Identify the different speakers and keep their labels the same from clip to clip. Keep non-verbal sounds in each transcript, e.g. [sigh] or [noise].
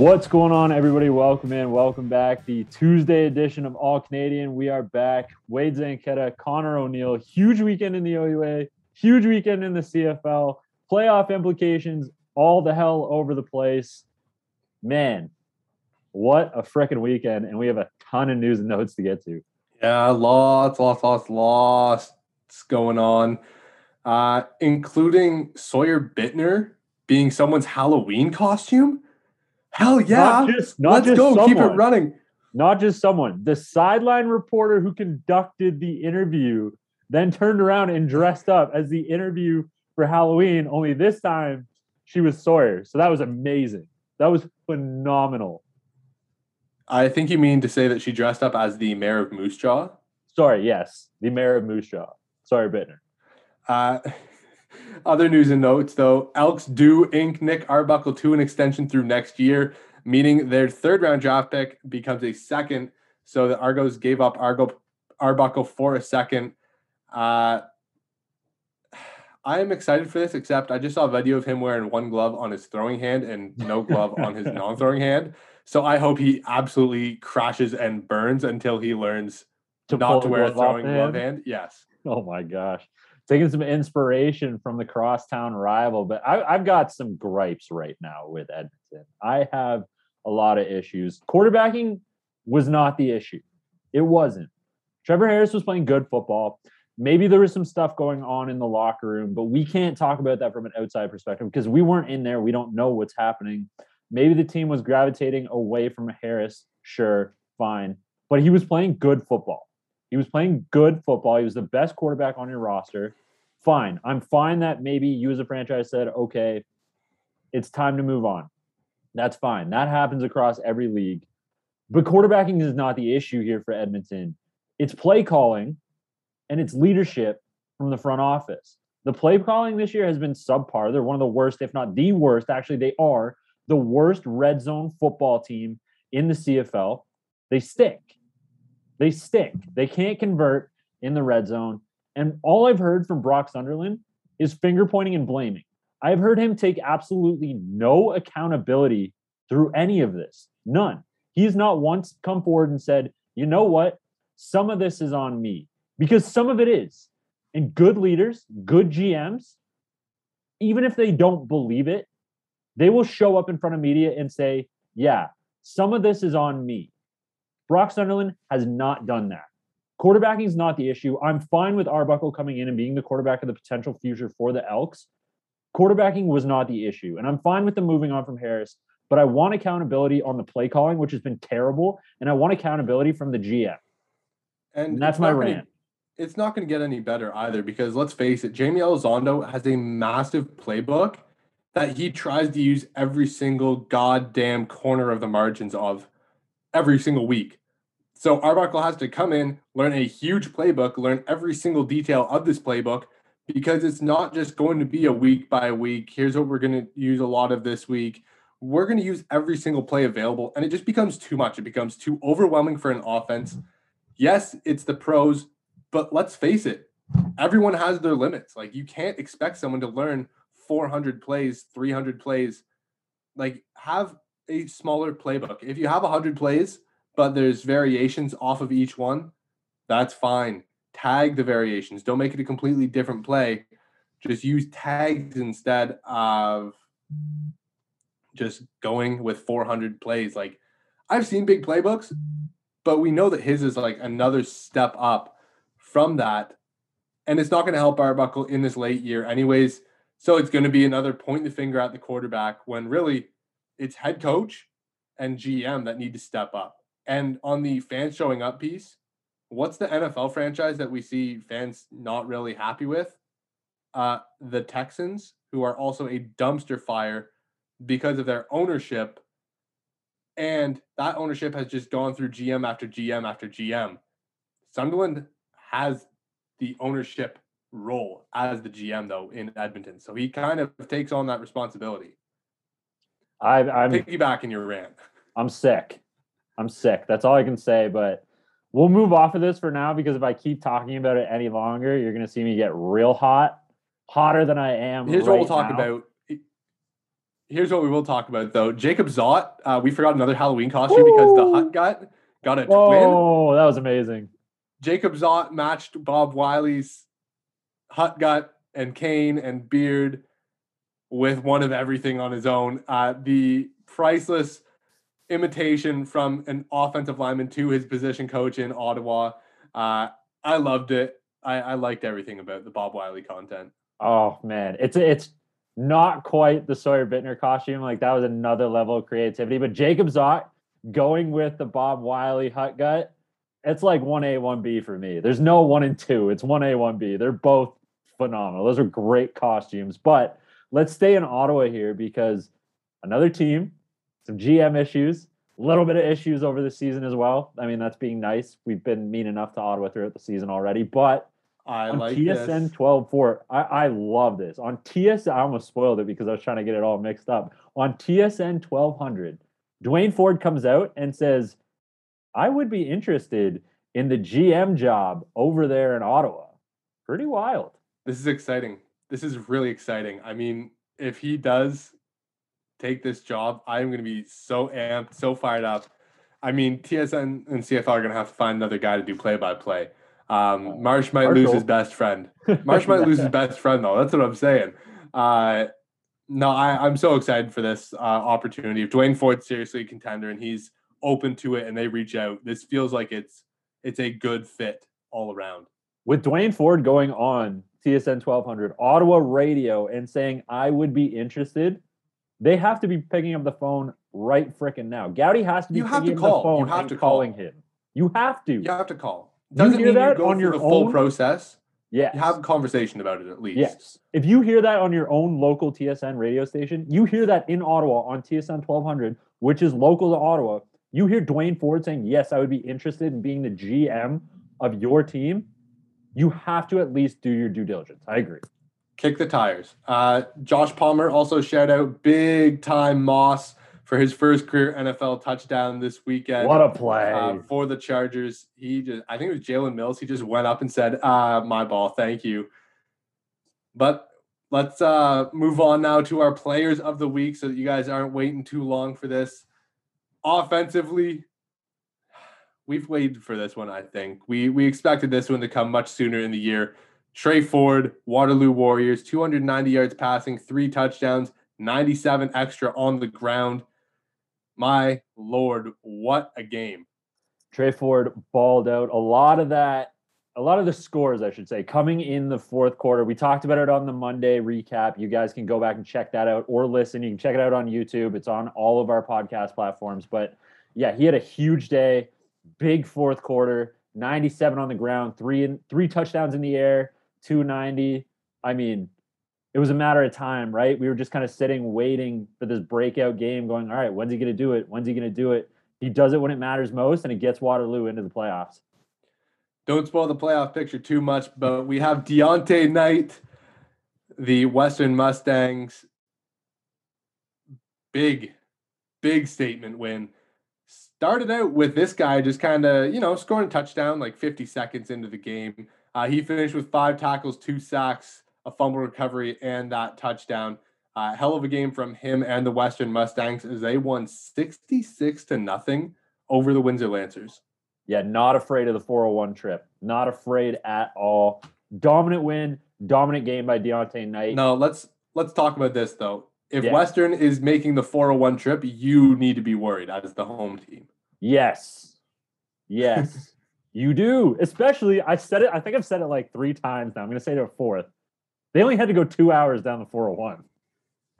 Speaker 1: What's going on, everybody? Welcome in, welcome back. The Tuesday edition of All Canadian. We are back. Wade Zanketta, Connor O'Neill. Huge weekend in the OUA, huge weekend in the CFL. Playoff implications, all the hell over the place. Man, what a freaking weekend! And we have a ton of news and notes to get to.
Speaker 2: Yeah, lots, lots, lots, lots going on, uh, including Sawyer Bittner being someone's Halloween costume. Hell yeah.
Speaker 1: Not just, not
Speaker 2: Let's
Speaker 1: just
Speaker 2: go.
Speaker 1: Someone,
Speaker 2: Keep it running.
Speaker 1: Not just someone. The sideline reporter who conducted the interview then turned around and dressed up as the interview for Halloween, only this time she was Sawyer. So that was amazing. That was phenomenal.
Speaker 2: I think you mean to say that she dressed up as the mayor of Moose Jaw.
Speaker 1: Sorry, yes, the mayor of Moose Jaw. Sorry, Bittner.
Speaker 2: Uh, other news and notes, though, Elks do ink Nick Arbuckle to an extension through next year, meaning their third round draft pick becomes a second. So the Argos gave up Argo Arbuckle for a second. Uh, I am excited for this, except I just saw a video of him wearing one glove on his throwing hand and no glove on his [laughs] non throwing hand. So I hope he absolutely crashes and burns until he learns
Speaker 1: To
Speaker 2: not to wear a throwing glove
Speaker 1: hand.
Speaker 2: Yes.
Speaker 1: Oh my gosh. Taking some inspiration from the crosstown rival, but I, I've got some gripes right now with Edmonton. I have a lot of issues. Quarterbacking was not the issue. It wasn't. Trevor Harris was playing good football. Maybe there was some stuff going on in the locker room, but we can't talk about that from an outside perspective because we weren't in there. We don't know what's happening. Maybe the team was gravitating away from Harris. Sure, fine. But he was playing good football. He was playing good football. He was the best quarterback on your roster. Fine. I'm fine that maybe you as a franchise said, okay, it's time to move on. That's fine. That happens across every league. But quarterbacking is not the issue here for Edmonton. It's play calling and it's leadership from the front office. The play calling this year has been subpar. They're one of the worst, if not the worst. Actually, they are the worst red zone football team in the CFL. They stick. They stick. They can't convert in the red zone. And all I've heard from Brock Sunderland is finger pointing and blaming. I've heard him take absolutely no accountability through any of this. None. He's not once come forward and said, you know what? Some of this is on me because some of it is. And good leaders, good GMs, even if they don't believe it, they will show up in front of media and say, yeah, some of this is on me. Brock Sunderland has not done that. Quarterbacking is not the issue. I'm fine with Arbuckle coming in and being the quarterback of the potential future for the Elks. Quarterbacking was not the issue. And I'm fine with them moving on from Harris, but I want accountability on the play calling, which has been terrible. And I want accountability from the GM.
Speaker 2: And,
Speaker 1: And that's my
Speaker 2: not gonna-
Speaker 1: rant.
Speaker 2: it's not going to get any better either because let's face it, Jamie Elizondo has a massive playbook that he tries to use every single goddamn corner of the margins of every single week. So Arbuckle has to come in, learn a huge playbook, learn every single detail of this playbook because it's not just going to be a week by week. Here's what we're going to use a lot of this week. We're going to use every single play available, and it just becomes too much. It becomes too overwhelming for an offense. Yes, it's the pros, but let's face it, everyone has their limits. Like you can't expect someone to learn 400 plays, 300 plays. Like have a smaller playbook. If you have 100 plays, but there's variations off of each one, that's fine. Tag the variations. Don't make it a completely different play. Just use tags instead of just going with 400 plays. Like I've seen big playbooks, but we know that his is like another step up from that. And it's not going to help Arbuckle in this late year, anyways. So it's going to be another point the finger at the quarterback when really it's head coach and GM that need to step up. And on the fans showing up piece, what's the NFL franchise that we see fans not really happy with? Uh, the Texans, who are also a dumpster fire because of their ownership. And that ownership has just gone through GM after GM after GM. Sunderland has the ownership role as the GM, though, in Edmonton. So he kind of takes on that responsibility.
Speaker 1: I, I'm
Speaker 2: Piggybacking your rant.
Speaker 1: I'm sick. I'm sick. That's all I can say. But we'll move off of this for now because if I keep talking about it any longer, you're going to see me get real hot, hotter than I am.
Speaker 2: Here's
Speaker 1: right
Speaker 2: what we'll talk
Speaker 1: now.
Speaker 2: about. Here's what we will talk about though. Jacob Zott, uh, we forgot another Halloween costume because the hut gut got a twin.
Speaker 1: Oh, that was amazing.
Speaker 2: Jacob Zott matched Bob Wylie's hut gut and cane and beard with one of everything on his own. Uh, the priceless imitation from an offensive lineman to his position coach in Ottawa. Uh, I loved it. I, I liked everything about the Bob Wylie content.
Speaker 1: Oh man, it's it's not quite the Sawyer Bittner costume. Like that was another level of creativity. But Jacob Zott going with the Bob Wylie hut gut, it's like one A, one B for me. There's no one and two. It's one A, one B. They're both phenomenal. Those are great costumes. But let's stay in Ottawa here because another team, some GM issues, a little bit of issues over the season as well. I mean, that's being nice. We've been mean enough to Ottawa throughout the season already, but
Speaker 2: I
Speaker 1: on
Speaker 2: like
Speaker 1: TSN
Speaker 2: this.
Speaker 1: 12 4, I, I love this. On TSN, I almost spoiled it because I was trying to get it all mixed up. On TSN 1200, Duane Forde comes out and says, I would be interested in the GM job over there in Ottawa. Pretty wild.
Speaker 2: This is exciting. This is really exciting. I mean, if he does take this job, I'm going to be so amped, so fired up. I mean, TSN and CFL are going to have to find another guy to do play by play. Um, Marsh might lose his best friend. Marsh might lose his [laughs] best friend, though. That's what I'm saying. Uh, no, I, I'm so excited for this uh, opportunity. If Duane Forde's seriously a contender and he's open to it and they reach out, this feels like it's it's a good fit all around.
Speaker 1: With Duane Forde going on TSN 1200, Ottawa radio, and saying, I would be interested, they have to be picking up the phone right frickin' now. Goudie has to be
Speaker 2: You have
Speaker 1: picking
Speaker 2: to
Speaker 1: up
Speaker 2: call.
Speaker 1: the phone
Speaker 2: You have
Speaker 1: and
Speaker 2: to call.
Speaker 1: calling him. You have to.
Speaker 2: You have to call.
Speaker 1: You
Speaker 2: Doesn't
Speaker 1: hear
Speaker 2: mean
Speaker 1: that
Speaker 2: you go
Speaker 1: on your
Speaker 2: the full
Speaker 1: own?
Speaker 2: process.
Speaker 1: Yes.
Speaker 2: You have a conversation about it at least.
Speaker 1: Yes. If you hear that on your own local TSN radio station, you hear that in Ottawa on TSN 1200, which is local to Ottawa. You hear Duane Forde saying, Yes, I would be interested in being the GM of your team. You have to at least do your due diligence. I agree.
Speaker 2: Kick the tires. Uh, Josh Palmer also shout out big time Moss for his first career NFL touchdown this weekend.
Speaker 1: What a play.
Speaker 2: uh, for the Chargers. He just, I think it was Jalen Mills. He just went up and said, uh, my ball, thank you. But let's uh, move on now to our players of the week so that you guys aren't waiting too long for this. Offensively, we've waited for this one, I think. We we expected this one to come much sooner in the year. Tre Ford, Waterloo Warriors, 290 yards passing, three touchdowns, 97 extra on the ground. My lord, what a game.
Speaker 1: Tre Ford balled out. A lot of that, a lot of the scores, I should say, coming in the fourth quarter. We talked about it on the Monday recap. You guys can go back and check that out or listen. You can check it out on YouTube. It's on all of our podcast platforms. But yeah, he had a huge day, big fourth quarter, 97 on the ground, three and three touchdowns in the air, 290. I mean, it was a matter of time, right? We were just kind of sitting, waiting for this breakout game, going, all right, when's he going to do it? When's he going to do it? He does it when it matters most, and it gets Waterloo into the playoffs.
Speaker 2: Don't spoil the playoff picture too much, but we have Deontay Knight, the Western Mustangs. Big, big statement win. Started out with this guy just kind of, you know, scoring a touchdown like 50 seconds into the game. Uh, he finished with five tackles, two sacks, a fumble recovery, and that touchdown. Uh, hell of a game from him and the Western Mustangs as they won 66 to nothing over the Windsor Lancers.
Speaker 1: Yeah, not afraid of the 401 trip. Not afraid at all. Dominant win, dominant game by Deontay Knight.
Speaker 2: No, let's let's talk about this though. If
Speaker 1: Yeah.
Speaker 2: Western is making the 401 trip, you need to be worried as the home team.
Speaker 1: Yes. Yes. [laughs] you do. Especially, I said it, I think I've said it like three times now. I'm going to say it a fourth. They only had to go two hours down the 401.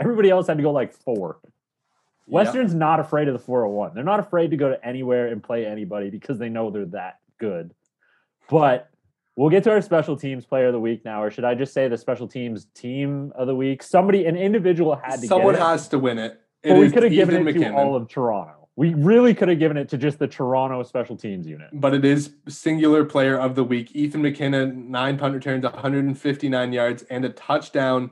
Speaker 1: Everybody else had to go like four. Western's not afraid of the 401. They're not afraid to go to anywhere and play anybody because they know they're that good. But we'll get to our special teams player of the week now, or should I just say the special teams team of the week? Somebody, an individual had to
Speaker 2: Someone
Speaker 1: get it.
Speaker 2: has to win it. It
Speaker 1: but we could have given it
Speaker 2: McKinnon,
Speaker 1: to all of Toronto. We really could have given it to just the Toronto special teams unit.
Speaker 2: but it is singular player of the week. Ethan McKinnon, nine punt returns, 159 yards, and a touchdown.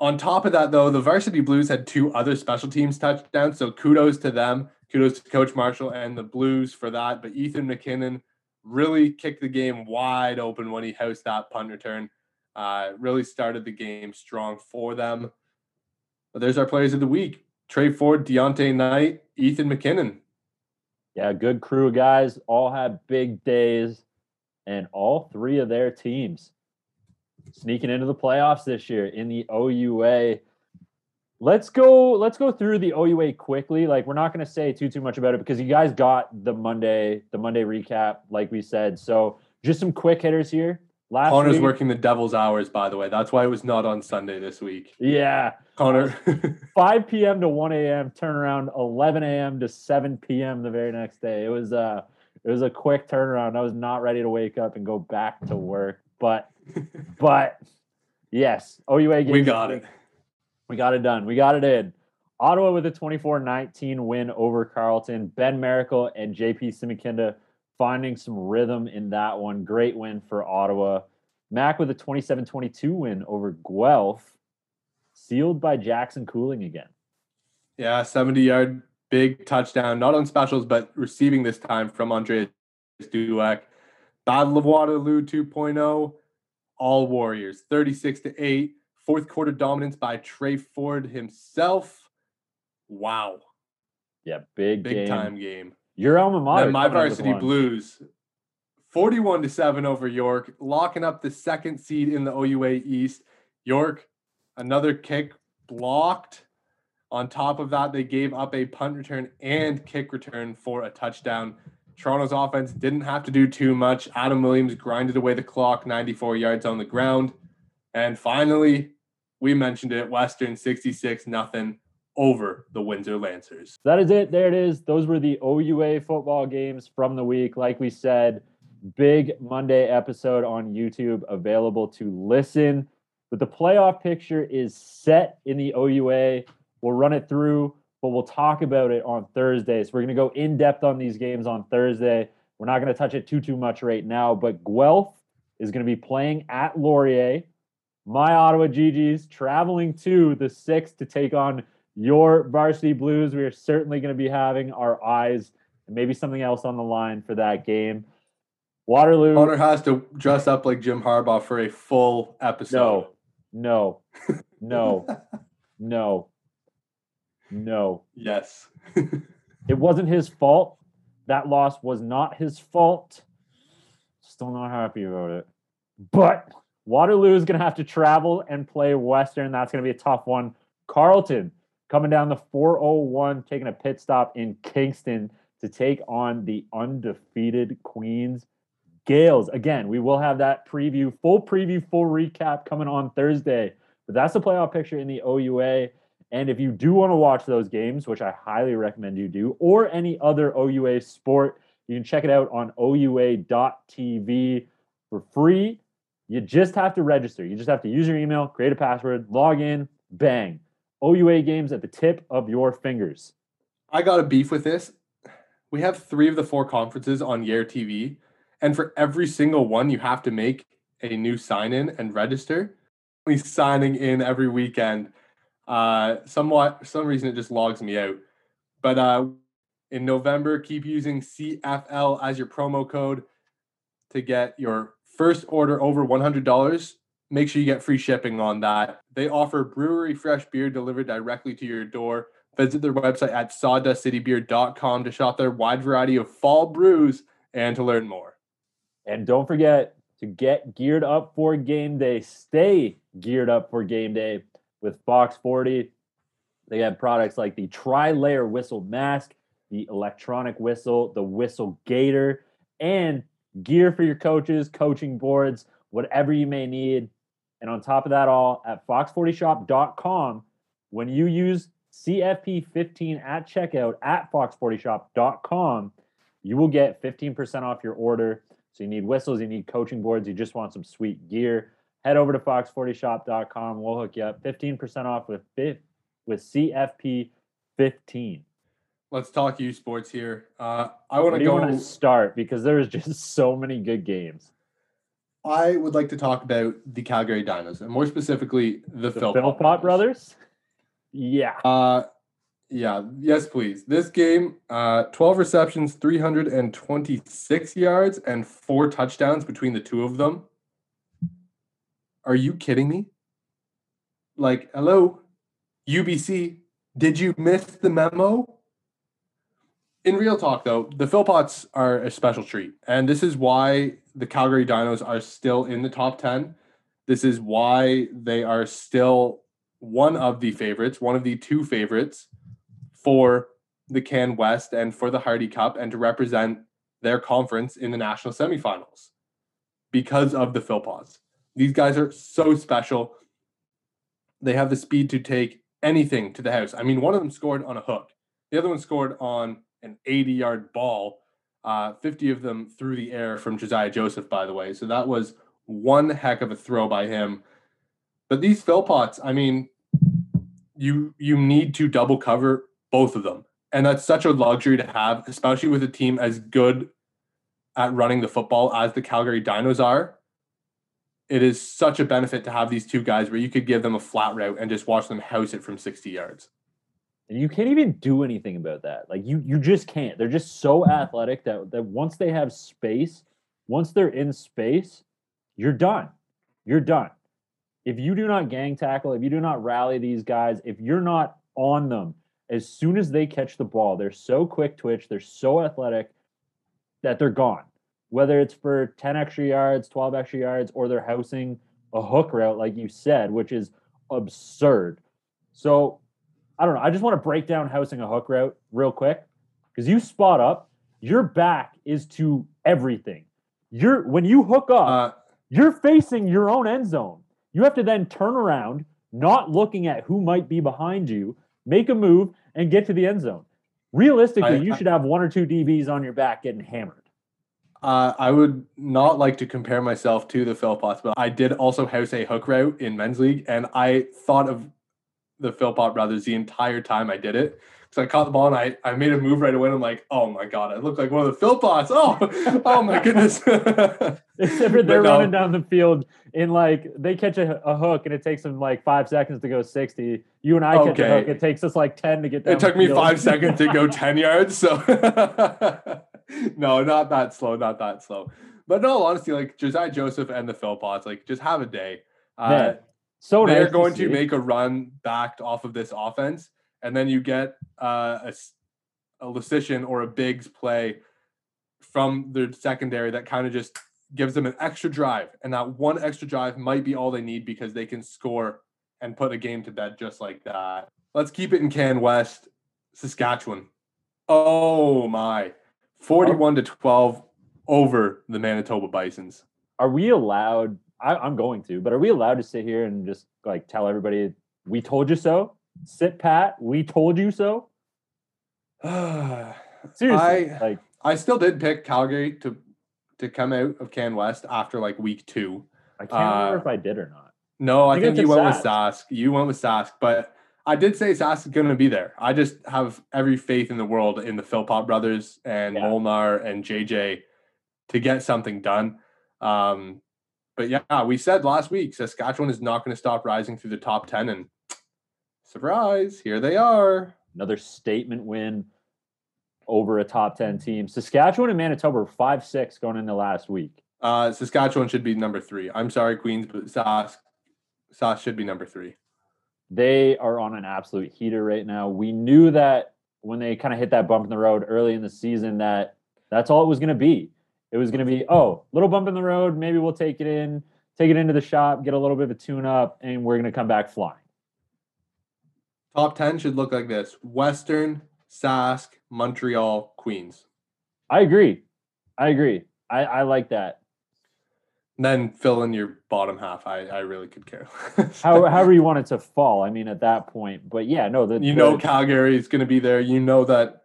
Speaker 2: On top of that, though, the Varsity Blues had two other special teams touchdowns. So kudos to them. Kudos to Coach Marshall and the Blues for that. But Ethan McKinnon really kicked the game wide open when he housed that punt return. Uh, really started the game strong for them. But there's our players of the week: Tre Ford, Deontay Knight, Ethan McKinnon.
Speaker 1: Yeah, good crew of guys. All had big days, and all three of their teams sneaking into the playoffs this year in the OUA. Let's go. Let's go through the OUA quickly. Like we're not going to say too too much about it because you guys got the Monday the Monday recap, like we said. So just some quick hitters here.
Speaker 2: Last Connor's week, working the devil's hours, by the way. That's why it was not on Sunday this week.
Speaker 1: Yeah.
Speaker 2: Connor. [laughs]
Speaker 1: 5 p.m. to 1 a.m. turnaround, 11 a.m. to 7 p.m. the very next day. It was uh it was a quick turnaround. I was not ready to wake up and go back to work. But [laughs] but yes, OUA
Speaker 2: game. We got it.
Speaker 1: We got it done. We got it in. Ottawa with a 24-19 win over Carleton. Ben Miracle and JP Simikinda finding some rhythm in that one. Great win for Ottawa. Mac with a 27 22 win over Guelph, sealed by Jackson Cooling again.
Speaker 2: Yeah, 70 yard big touchdown, not on specials, but receiving this time from Andreas Dueck. Battle of Waterloo 2.0, all Warriors, 36 to 8. Fourth quarter dominance by Tre Ford himself. Wow.
Speaker 1: Yeah, big,
Speaker 2: big
Speaker 1: game.
Speaker 2: time game.
Speaker 1: Your alma mater.
Speaker 2: my varsity Blues, 41 to 7 over York, locking up the second seed in the OUA East. York, another kick blocked. On top of that, they gave up a punt return and kick return for a touchdown. Toronto's offense didn't have to do too much. Adam Williams grinded away the clock, 94 yards on the ground. And finally, we mentioned it, Western 66 nothing over the Windsor Lancers.
Speaker 1: That is it. There it is. Those were the OUA football games from the week. Like we said, big Monday episode on YouTube available to listen. But the playoff picture is set in the OUA. We'll run it through, but we'll talk about it on Thursday. So we're going to go in depth on these games on Thursday. We're not going to touch it too too much right now, but Guelph is going to be playing at Laurier. My Ottawa GGs traveling to the sixth to take on your varsity blues. We are certainly going to be having our eyes and maybe something else on the line for that game. Waterloo.
Speaker 2: Connor has to dress up like Jim Harbaugh for a full episode.
Speaker 1: No, no, [laughs] no, no, no.
Speaker 2: Yes. [laughs]
Speaker 1: it wasn't his fault. That loss was not his fault. Still not happy about it. But Waterloo is going to have to travel and play Western. That's going to be a tough one. Carleton coming down the 401, taking a pit stop in Kingston to take on the undefeated Queens Gaels. Again, we will have that preview, full preview, full recap coming on Thursday. But that's the playoff picture in the OUA. And if you do want to watch those games, which I highly recommend you do, or any other OUA sport, you can check it out on OUA.tv for free. You just have to register. You just have to use your email, create a password, log in, bang. OUA games at the tip of your fingers.
Speaker 2: I got a beef with this. We have three of the four conferences on Yair TV, and for every single one, you have to make a new sign in and register. We signing in every weekend. Uh, somewhat, some reason it just logs me out. But uh, in November, keep using CFL as your promo code to get your first order over $100 make sure you get free shipping on that. They offer brewery fresh beer delivered directly to your door. Visit their website at sawdustcitybeer.com to shop their wide variety of fall brews and to learn more.
Speaker 1: And don't forget to get geared up for game day. Stay geared up for game day with Fox 40. They have products like the tri layer whistle mask, the electronic whistle, the whistle gator, and gear for your coaches, coaching boards, whatever you may need. And on top of that, all at fox40shop.com, when you use CFP15 at checkout at fox40shop.com, you will get 15% off your order. So you need whistles, you need coaching boards, you just want some sweet gear. Head over to fox40shop.com. We'll hook you up 15% off with with CFP15.
Speaker 2: Let's talk U Sports here. Uh, I want to go.
Speaker 1: want to start because there's just [laughs] so many good games.
Speaker 2: I would like to talk about the Calgary Dinos, and more specifically, the, the
Speaker 1: Philpot, Philpot brothers. Yeah.
Speaker 2: Uh, yeah. Yes, please. This game, uh, 12 receptions, 326 yards, and four touchdowns between the two of them. Are you kidding me? Like, hello? UBC, did you miss the memo? In real talk, though, the Philpots are a special treat. And this is why the Calgary Dinos are still in the top 10. This is why they are still one of the favorites, one of the two favorites for the Can West and for the Hardy Cup and to represent their conference in the national semifinals because of the Philpots. These guys are so special. They have the speed to take anything to the house. I mean, one of them scored on a hook. The other one scored on an 80 yard ball, uh, 50 of them through the air from Josiah Joseph, by the way. So that was one heck of a throw by him. But these Philpots, I mean, you you need to double cover both of them. And that's such a luxury to have, especially with a team as good at running the football as the Calgary Dinos are. It is such a benefit to have these two guys where you could give them a flat route and just watch them house it from 60 yards.
Speaker 1: And you can't even do anything about that. Like you you just can't. They're just so mm-hmm. athletic that that once they have space, once they're in space, you're done. You're done. If you do not gang tackle, if you do not rally these guys, if you're not on them as soon as they catch the ball, they're so quick twitch, they're so athletic that they're gone. Whether it's for 10 extra yards, 12 extra yards, or they're housing a hook route, like you said, which is absurd. So I don't know. I just want to break down housing a hook route real quick because you spot up, your back is to everything. You're when you hook up, uh, you're facing your own end zone. You have to then turn around, not looking at who might be behind you, make a move, and get to the end zone. Realistically, I, you I, should have one or two DBs on your back getting hammered.
Speaker 2: Uh, I would not like to compare myself to the Philpots, but I did also house a hook route in men's league, and I thought of the Philpot brothers the entire time I did it. So I caught the ball and I, I made a move right away. And I'm like, oh my god, I look like one of the Philpots. [laughs] Oh, oh my [laughs] goodness.
Speaker 1: Except for they're [laughs] no. running down the field in like they catch a, a, hook and it takes them like five seconds to go 60. You and I okay. catch a hook, it takes us like 10 to get
Speaker 2: It took me five seconds to go 10 yards. So no, not that slow, not that slow. But no, honestly, like Josiah Joseph and the Philpots, like just have a day. Uh, so they're nice going to, to, make a run backed off of this offense, and then you get uh, a a Lucian or a Biggs play from the secondary that kind of just gives them an extra drive, and that one extra drive might be all they need because they can score and put a game to bed just like that. Let's keep it in Can West, Saskatchewan. Oh my, forty-one to twelve over the Manitoba Bisons.
Speaker 1: Are we allowed I, am going to, but are we allowed to sit here and just like tell everybody we told you so? Sit pat, we told you so. [sighs]
Speaker 2: Seriously, I, like I still did pick Calgary to to come out of Can West after like week two.
Speaker 1: I can't uh, remember if I did or not.
Speaker 2: No, I, I think, think you went Sask. with Sask. You went with Sask, but I did say Sask is going to be there. I just have every faith in the world in the Philpot brothers and yeah. Molnar and JJ to get something done. Um, but yeah, we said last week Saskatchewan is not going to stop rising through the top 10 and [tsk] surprise, here they are.
Speaker 1: Another statement win over a top 10 team. Saskatchewan and Manitoba were 5 6 going into last week.
Speaker 2: Uh, Saskatchewan should be number three. I'm sorry, Queens, but Sask, Sask should be number three.
Speaker 1: They are on an absolute heater right now. We knew that when they kind of hit that bump in the road early in the season that that's all it was going to be. It was going to be, oh, little bump in the road. Maybe we'll take it in, take it into the shop, get a little bit of a tune up, and we're going to come back flying.
Speaker 2: Top 10 should look like this Western, Sask, Montreal, Queens.
Speaker 1: I agree. I agree. I, I like that.
Speaker 2: And then fill in your bottom half. I, I really could care.
Speaker 1: How, [laughs] however you want it to fall. I mean, at that point. But yeah, no. The,
Speaker 2: you
Speaker 1: the,
Speaker 2: know Calgary is going to be there. You know that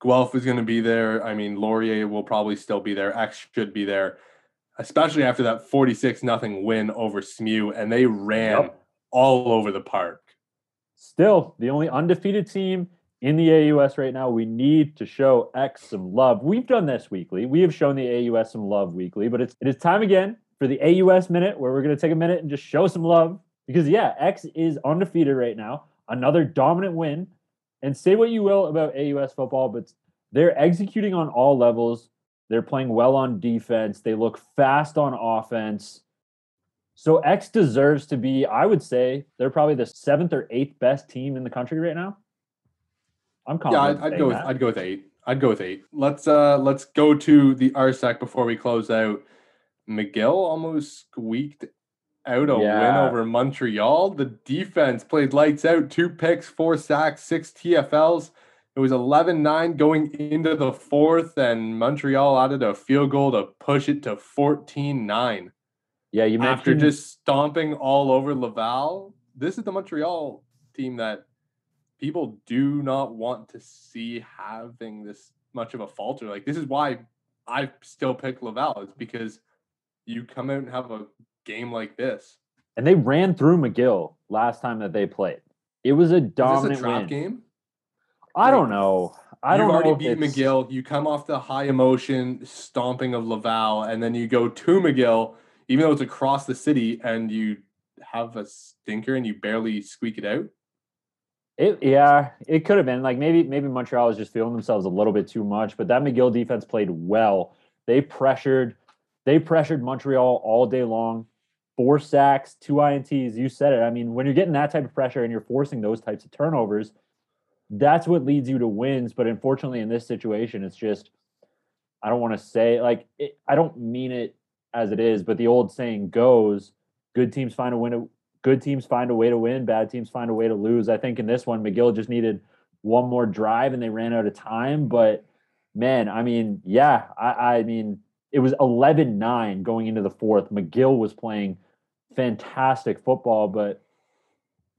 Speaker 2: Guelph is going to be there. I mean, Laurier will probably still be there. X should be there, especially after that 46 nothing win over SMU, and they ran yep. all over the park.
Speaker 1: Still, the only undefeated team in the AUS right now. We need to show X some love. We've done this weekly. We have shown the AUS some love weekly, but it's it is time again for the AUS minute where we're going to take a minute and just show some love because yeah, X is undefeated right now. Another dominant win and say what you will about AUS football, but they're executing on all levels. They're playing well on defense. They look fast on offense. So X deserves to be, I would say, they're probably the seventh or eighth best team in the country right now. I'm
Speaker 2: Yeah. I'd, I'd go with
Speaker 1: that.
Speaker 2: I'd go with eight. I'd go with eight. Let's uh let's go to the RSEQ before we close out. McGill almost squeaked out a win over Montreal. The defense played lights out, two picks, four sacks, six TFLs. It was 11-9 going into the fourth, and Montreal added a field goal to push it to 14-9.
Speaker 1: yeah, you
Speaker 2: After just stomping all over Laval, this is the Montreal team that people do not want to see having this much of a falter. Like this is why I still pick Laval. It's because you come out and have a game like this.
Speaker 1: and they ran through McGill last time that they played. It was a dominant
Speaker 2: a trap
Speaker 1: win.
Speaker 2: game?
Speaker 1: I don't know. I don't
Speaker 2: already
Speaker 1: know.
Speaker 2: beat McGill. You come off the high emotion stomping of Laval, and then you go to McGill, even though it's across the city, and you have a stinker and you barely squeak it out.
Speaker 1: It, yeah, it could have been like maybe maybe Montreal was just feeling themselves a little bit too much, but that McGill defense played well. They pressured, they pressured Montreal all day long. Four sacks, two ints. You said it. I mean, when you're getting that type of pressure and you're forcing those types of turnovers, that's what leads you to wins. But unfortunately, in this situation, it's just I don't want to say like it, I don't mean it as it is, but the old saying goes: good teams find a win good teams find a way to win, bad teams find a way to lose. I think in this one, McGill just needed one more drive and they ran out of time. But man, I mean, yeah, I, I mean, it was 11 9 going into the fourth. McGill was playing fantastic football, but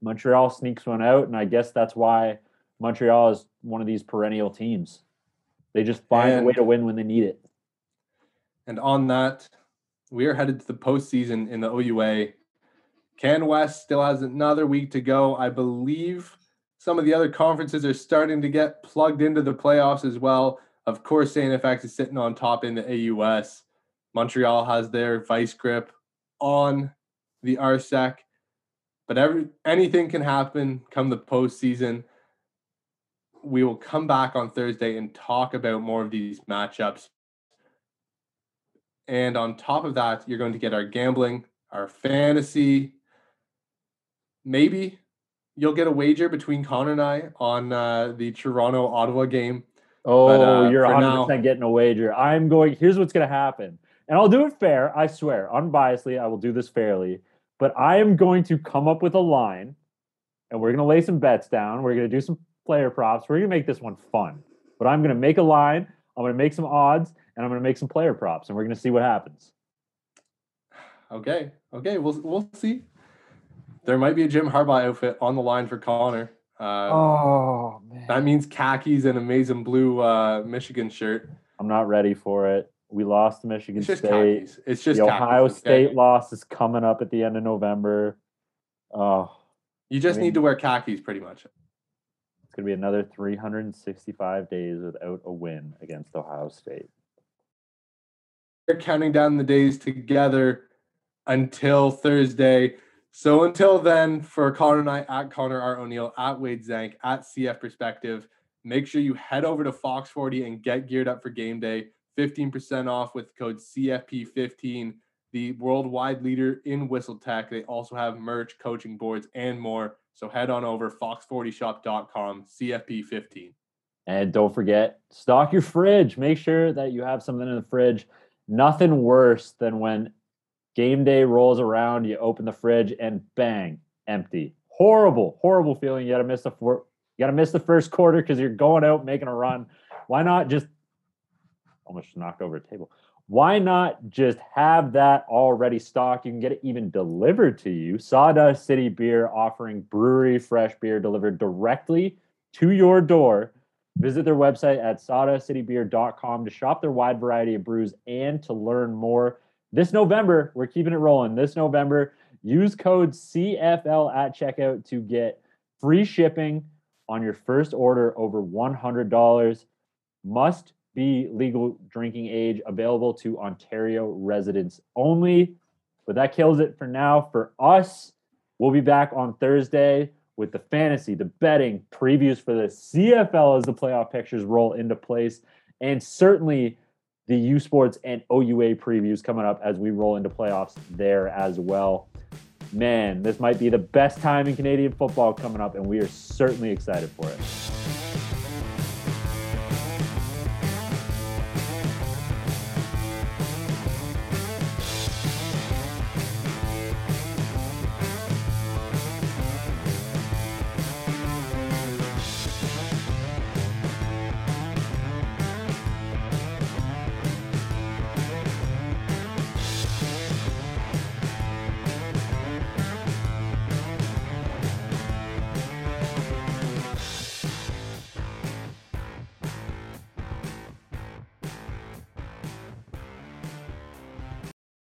Speaker 1: Montreal sneaks one out. And I guess that's why Montreal is one of these perennial teams. They just find a way to win when they need it.
Speaker 2: And on that, we are headed to the postseason in the OUA. Can West still has another week to go. I believe some of the other conferences are starting to get plugged into the playoffs as well. Of course, St. FX is sitting on top in the AUS. Montreal has their vice grip on the RSEQ. But every anything can happen come the postseason. We will come back on Thursday and talk about more of these matchups. And on top of that, you're going to get our gambling, our fantasy. Maybe you'll get a wager between Connor and I on uh, the Toronto Ottawa game.
Speaker 1: Oh,
Speaker 2: uh,
Speaker 1: you're
Speaker 2: for
Speaker 1: 100%
Speaker 2: now-
Speaker 1: getting a wager. I'm going, here's what's going to happen. And I'll do it fair. I swear, unbiasedly, I will do this fairly. But I am going to come up with a line and we're going to lay some bets down. We're going to do some player props. We're going to make this one fun. But I'm going to make a line, I'm going to make some odds, and I'm going to make some player props, and we're going to see what happens.
Speaker 2: Okay, okay, we'll we'll see. There might be a Jim Harbaugh outfit on the line for Connor. Uh,
Speaker 1: Oh, man.
Speaker 2: That means khakis and amazing blue uh, Michigan shirt.
Speaker 1: I'm not ready for it. We lost to Michigan
Speaker 2: It's just
Speaker 1: State.
Speaker 2: It's just
Speaker 1: the Ohio
Speaker 2: okay?
Speaker 1: State loss is coming up at the end of November. Oh,
Speaker 2: You just
Speaker 1: I mean-
Speaker 2: need to wear khakis, pretty much.
Speaker 1: It's going to be another 365 days without a win against Ohio State.
Speaker 2: We're counting down the days together until Thursday. So until then, for Connor and I, at Connor R. O'Neill, at Wade Zank, at CF Perspective, make sure you head over to Fox 40 and get geared up for game day. 15% off with code CFP15, the worldwide leader in whistle tech. They also have merch, coaching boards, and more. So head on over fox40shop.com, CFP15.
Speaker 1: And don't forget, stock your fridge. Make sure that you have something in the fridge. Nothing worse than when game day rolls around, you open the fridge and bang, empty. Horrible, horrible feeling. You gotta miss the four, you gotta miss the first quarter because you're going out making a run. Why not just almost knocked over a table? Why not just have that already stocked? You can get it even delivered to you. Sawdust City Beer offering brewery fresh beer delivered directly to your door. Visit their website at sawdustcitybeer.com to shop their wide variety of brews and to learn more. This November, we're keeping it rolling. This November, use code CFL at checkout to get free shipping on your first order over $100. Must be legal drinking age, available to Ontario residents only. But that kills it for now. For us, we'll be back on Thursday with the fantasy, the betting previews for the CFL as the playoff pictures roll into place, and certainly the U Sports and OUA previews coming up as we roll into playoffs there as well. man, this might be the best time in Canadian football coming up, and we are certainly excited for it.